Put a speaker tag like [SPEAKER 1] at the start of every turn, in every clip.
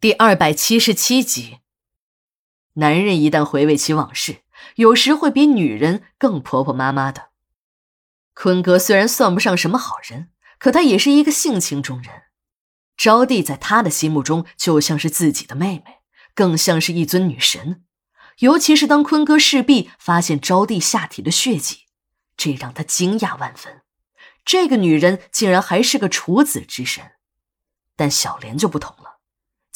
[SPEAKER 1] 第二百七十七集，男人一旦回味起往事，有时会比女人更婆婆妈妈的。坤哥虽然算不上什么好人，可他也是一个性情中人。招娣在他的心目中就像是自己的妹妹，更像是一尊女神。尤其是当坤哥势必发现招娣下体的血迹，这让他惊讶万分。这个女人竟然还是个处子之身，但小莲就不同了。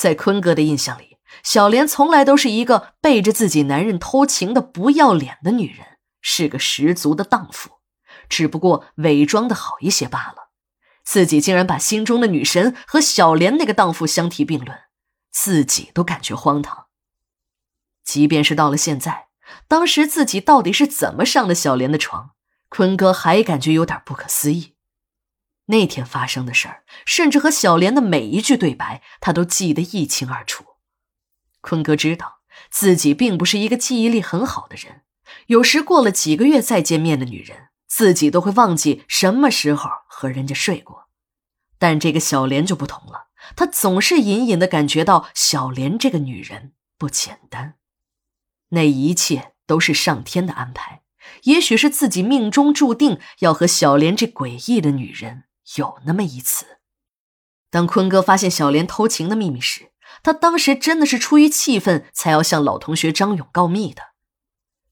[SPEAKER 1] 在坤哥的印象里，小莲从来都是一个背着自己男人偷情的不要脸的女人，是个十足的荡妇，只不过伪装的好一些罢了。自己竟然把心中的女神和小莲那个荡妇相提并论，自己都感觉荒唐。即便是到了现在，当时自己到底是怎么上的小莲的床，坤哥还感觉有点不可思议。那天发生的事儿，甚至和小莲的每一句对白，他都记得一清二楚。坤哥知道自己并不是一个记忆力很好的人，有时过了几个月再见面的女人，自己都会忘记什么时候和人家睡过。但这个小莲就不同了，他总是隐隐的感觉到小莲这个女人不简单。那一切都是上天的安排，也许是自己命中注定要和小莲这诡异的女人。有那么一次，当坤哥发现小莲偷情的秘密时，他当时真的是出于气愤，才要向老同学张勇告密的。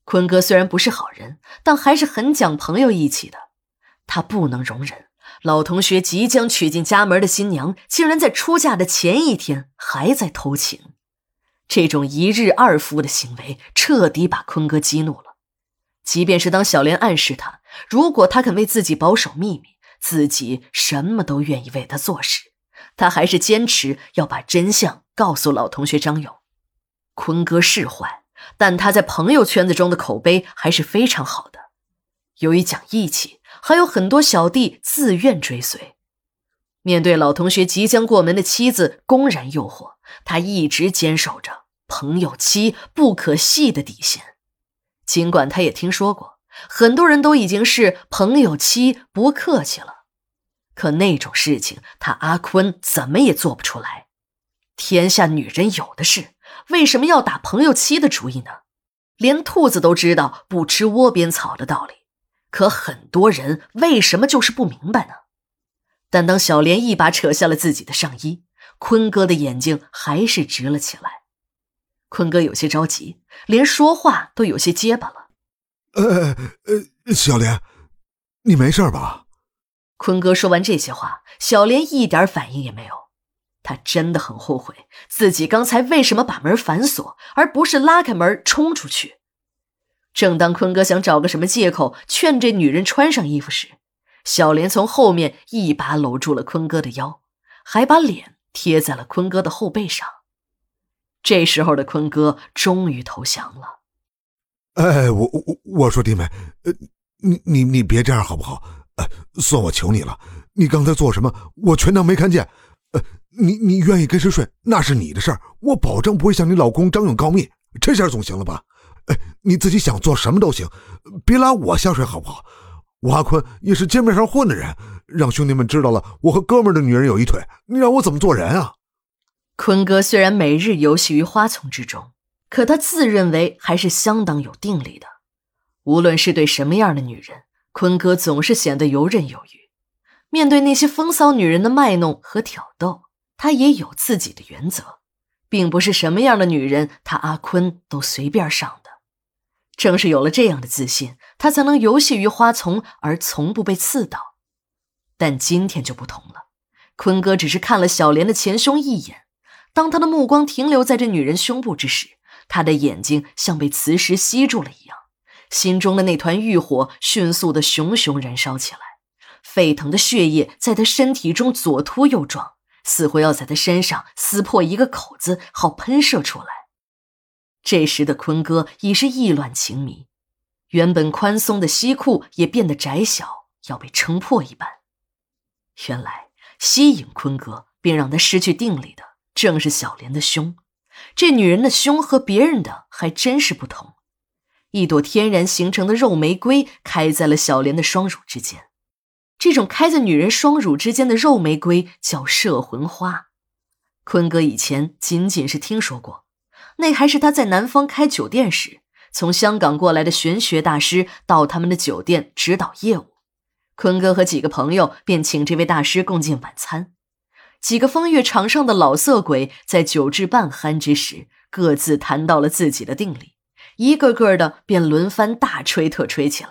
[SPEAKER 1] 坤哥虽然不是好人，但还是很讲朋友义气的。他不能容忍老同学即将娶进家门的新娘，竟然在出嫁的前一天还在偷情。这种一日二夫的行为，彻底把坤哥激怒了。即便是当小莲暗示他，如果他肯为自己保守秘密，自己什么都愿意为他做事，他还是坚持要把真相告诉老同学张勇。坤哥是坏，但他在朋友圈子中的口碑还是非常好的。由于讲义气，还有很多小弟自愿追随。面对老同学即将过门的妻子公然诱惑，他一直坚守着朋友妻不可戏的底线。尽管他也听说过。很多人都已经是朋友妻不客气了，可那种事情他阿坤怎么也做不出来。天下女人有的是，为什么要打朋友妻的主意呢？连兔子都知道不吃窝边草的道理，可很多人为什么就是不明白呢？但当小莲一把扯下了自己的上衣，坤哥的眼睛还是直了起来。坤哥有些着急，连说话都有些结巴了。
[SPEAKER 2] 呃呃，小莲，你没事吧？
[SPEAKER 1] 坤哥说完这些话，小莲一点反应也没有。他真的很后悔自己刚才为什么把门反锁，而不是拉开门冲出去。正当坤哥想找个什么借口劝这女人穿上衣服时，小莲从后面一把搂住了坤哥的腰，还把脸贴在了坤哥的后背上。这时候的坤哥终于投降了。
[SPEAKER 2] 哎，我我我说弟妹，呃，你你你别这样好不好？呃，算我求你了，你刚才做什么，我全当没看见。呃，你你愿意跟谁睡，那是你的事儿，我保证不会向你老公张勇告密，这下总行了吧？哎，你自己想做什么都行，别拉我下水好不好？我阿坤也是街面上混的人，让兄弟们知道了我和哥们的女人有一腿，你让我怎么做人啊？
[SPEAKER 1] 坤哥虽然每日游戏于花丛之中。可他自认为还是相当有定力的，无论是对什么样的女人，坤哥总是显得游刃有余。面对那些风骚女人的卖弄和挑逗，他也有自己的原则，并不是什么样的女人他阿坤都随便上的。正是有了这样的自信，他才能游戏于花丛而从不被刺到。但今天就不同了，坤哥只是看了小莲的前胸一眼，当他的目光停留在这女人胸部之时。他的眼睛像被磁石吸住了一样，心中的那团欲火迅速的熊熊燃烧起来，沸腾的血液在他身体中左突右撞，似乎要在他身上撕破一个口子，好喷射出来。这时的坤哥已是意乱情迷，原本宽松的西裤也变得窄小，要被撑破一般。原来吸引坤哥并让他失去定力的，正是小莲的胸。这女人的胸和别人的还真是不同，一朵天然形成的肉玫瑰开在了小莲的双乳之间。这种开在女人双乳之间的肉玫瑰叫摄魂花，坤哥以前仅仅是听说过，那还是他在南方开酒店时，从香港过来的玄学大师到他们的酒店指导业务。坤哥和几个朋友便请这位大师共进晚餐。几个风月场上的老色鬼在酒至半酣之时，各自谈到了自己的定力，一个个的便轮番大吹特吹起来。